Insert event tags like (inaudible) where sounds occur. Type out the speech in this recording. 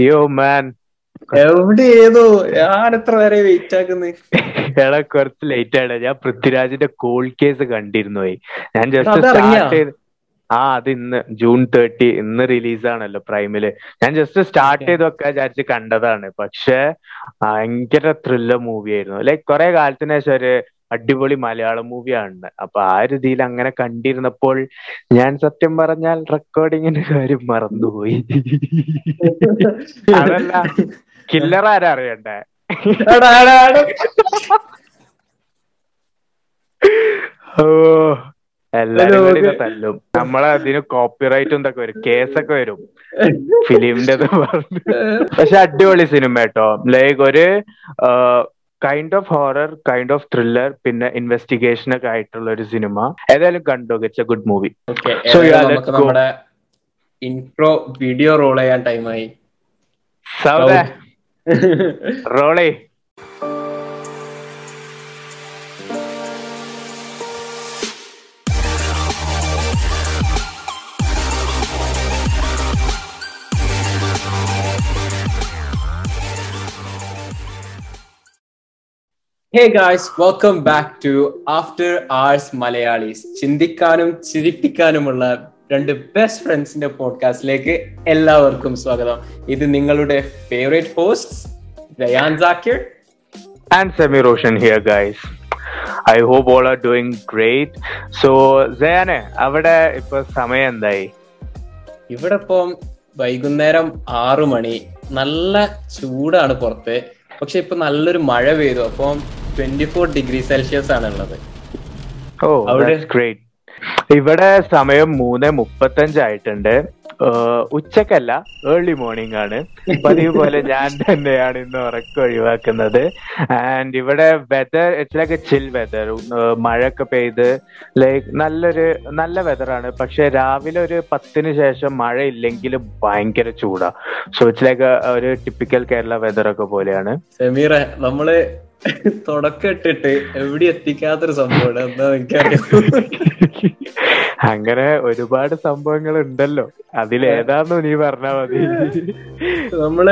യോ മാൻ എവിടെ ഏതോ? ഞാൻ എത്ര വരെ വെയിറ്റ് ആക്കുന്നത് എടാ കുറച്ച് ലേറ്റ് ആണ് ഞാൻ പൃഥ്വിരാജിന്റെ കോൾ കേസ് കണ്ടിരുന്നു ഞാൻ ജസ്റ്റ് സ്റ്റാർട്ട് ചെയ്ത് ആ അത് ഇന്ന് ജൂൺ തേർട്ടി ഇന്ന് റിലീസ് ആണല്ലോ പ്രൈമിൽ ഞാൻ ജസ്റ്റ് സ്റ്റാർട്ട് ചെയ്തൊക്കെ വിചാരിച്ച് കണ്ടതാണ്. പക്ഷെ ഭയങ്കര ത്രില്ലർ മൂവി ആയിരുന്നു. ലൈക് കുറെ കാലത്തിന് ശേഷം ഒരു അടിപൊളി മലയാളം മൂവിയാണ് അപ്പൊ ആ രീതിയിൽ അങ്ങനെ കണ്ടിരുന്നപ്പോൾ ഞാൻ സത്യം പറഞ്ഞാൽ റെക്കോർഡിങ്ങിന്റെ കാര്യം മറന്നുപോയി. അതല്ല കില്ലർ ആരാ അറിയണ്ടേ. ഓ എല്ലാരും തല്ലും. നമ്മളെ അതിന് കോപ്പിറൈറ്റ് എന്തൊക്കെ വരും. കേസൊക്കെ വരും. ഫിലിമിന്റെ പക്ഷെ അടിപൊളി സിനിമ കേട്ടോ ലൈക്ക് ഒരു kind of horror kind of thriller പിന്നെ ഇൻവെസ്റ്റിഗേഷൻ ഒക്കെ ആയിട്ടുള്ള ഒരു സിനിമ ഏതായാലും കണ്ടു it's a good movie so. നമ്മുടെ ഇൻട്രോ വീഡിയോ റോൾ ചെയ്യാൻ ടൈമായി റോളി hey guys welcome back to after hours Malayalees ചിന്തിക്കാനും ചിരിപ്പിക്കാനുമുള്ള രണ്ട് ബെസ്റ്റ് ഫ്രണ്ട്സിന്റെ പോഡ്കാസ്റ്റിലേക്ക് എല്ലാവർക്കും സ്വാഗതം. ഇത് നിങ്ങളുടെ favourite host Rayan Zakir and Semi Roshan here guys I hope all are doing great so ജയാനെ അവിടെ ഇപ്പൊ സമയം എന്തായി? ഇവിടെ ഇപ്പം വൈകുന്നേരം ആറു മണി. നല്ല ചൂടാണ് പുറത്ത്. പക്ഷെ ഇപ്പൊ നല്ലൊരു മഴ പെയ്തു. അപ്പം ട്വന്റി ഫോർ ഡിഗ്രി സെൽഷ്യസ് ആണ് ഉള്ളത് ഓ അവിടെ? ഗ്രേറ്റ് ഇവിടെ സമയം മൂന്ന് മുപ്പത്തഞ്ചായിട്ടുണ്ട് ഏഹ് ഉച്ചക്കല്ല ഏർലി മോർണിംഗ് ആണ്. പതിവ് പോലെ ഞാൻ (laughs) തന്നെയാണ് ഇന്ന് ഉറക്കം ഒഴിവാക്കുന്നത്. ആൻഡ് ഇവിടെ weather it's like a chill weather മഴയൊക്കെ പെയ്ത് ലൈക്ക് നല്ലൊരു നല്ല വെതറാണ് പക്ഷെ രാവിലെ ഒരു പത്തിന് ശേഷം മഴ ഇല്ലെങ്കിൽ ഭയങ്കര ചൂടാ. സോ ഇറ്റ്സ് ലൈക്ക് ഒരു ടിപ്പിക്കൽ കേരള വെതർ ഒക്കെ പോലെയാണ്. സമീറ നമ്മൾ തുടക്കം ഇട്ടിട്ട് എവിടെ എത്തിക്കാത്തൊരു സംഭവമാണ്. എന്താ എനിക്കറിയാം അങ്ങനെ ഒരുപാട് സംഭവങ്ങൾ ഉണ്ടല്ലോ അതിലേതാന്ന് നീ പറഞ്ഞാ മതി. നമ്മൾ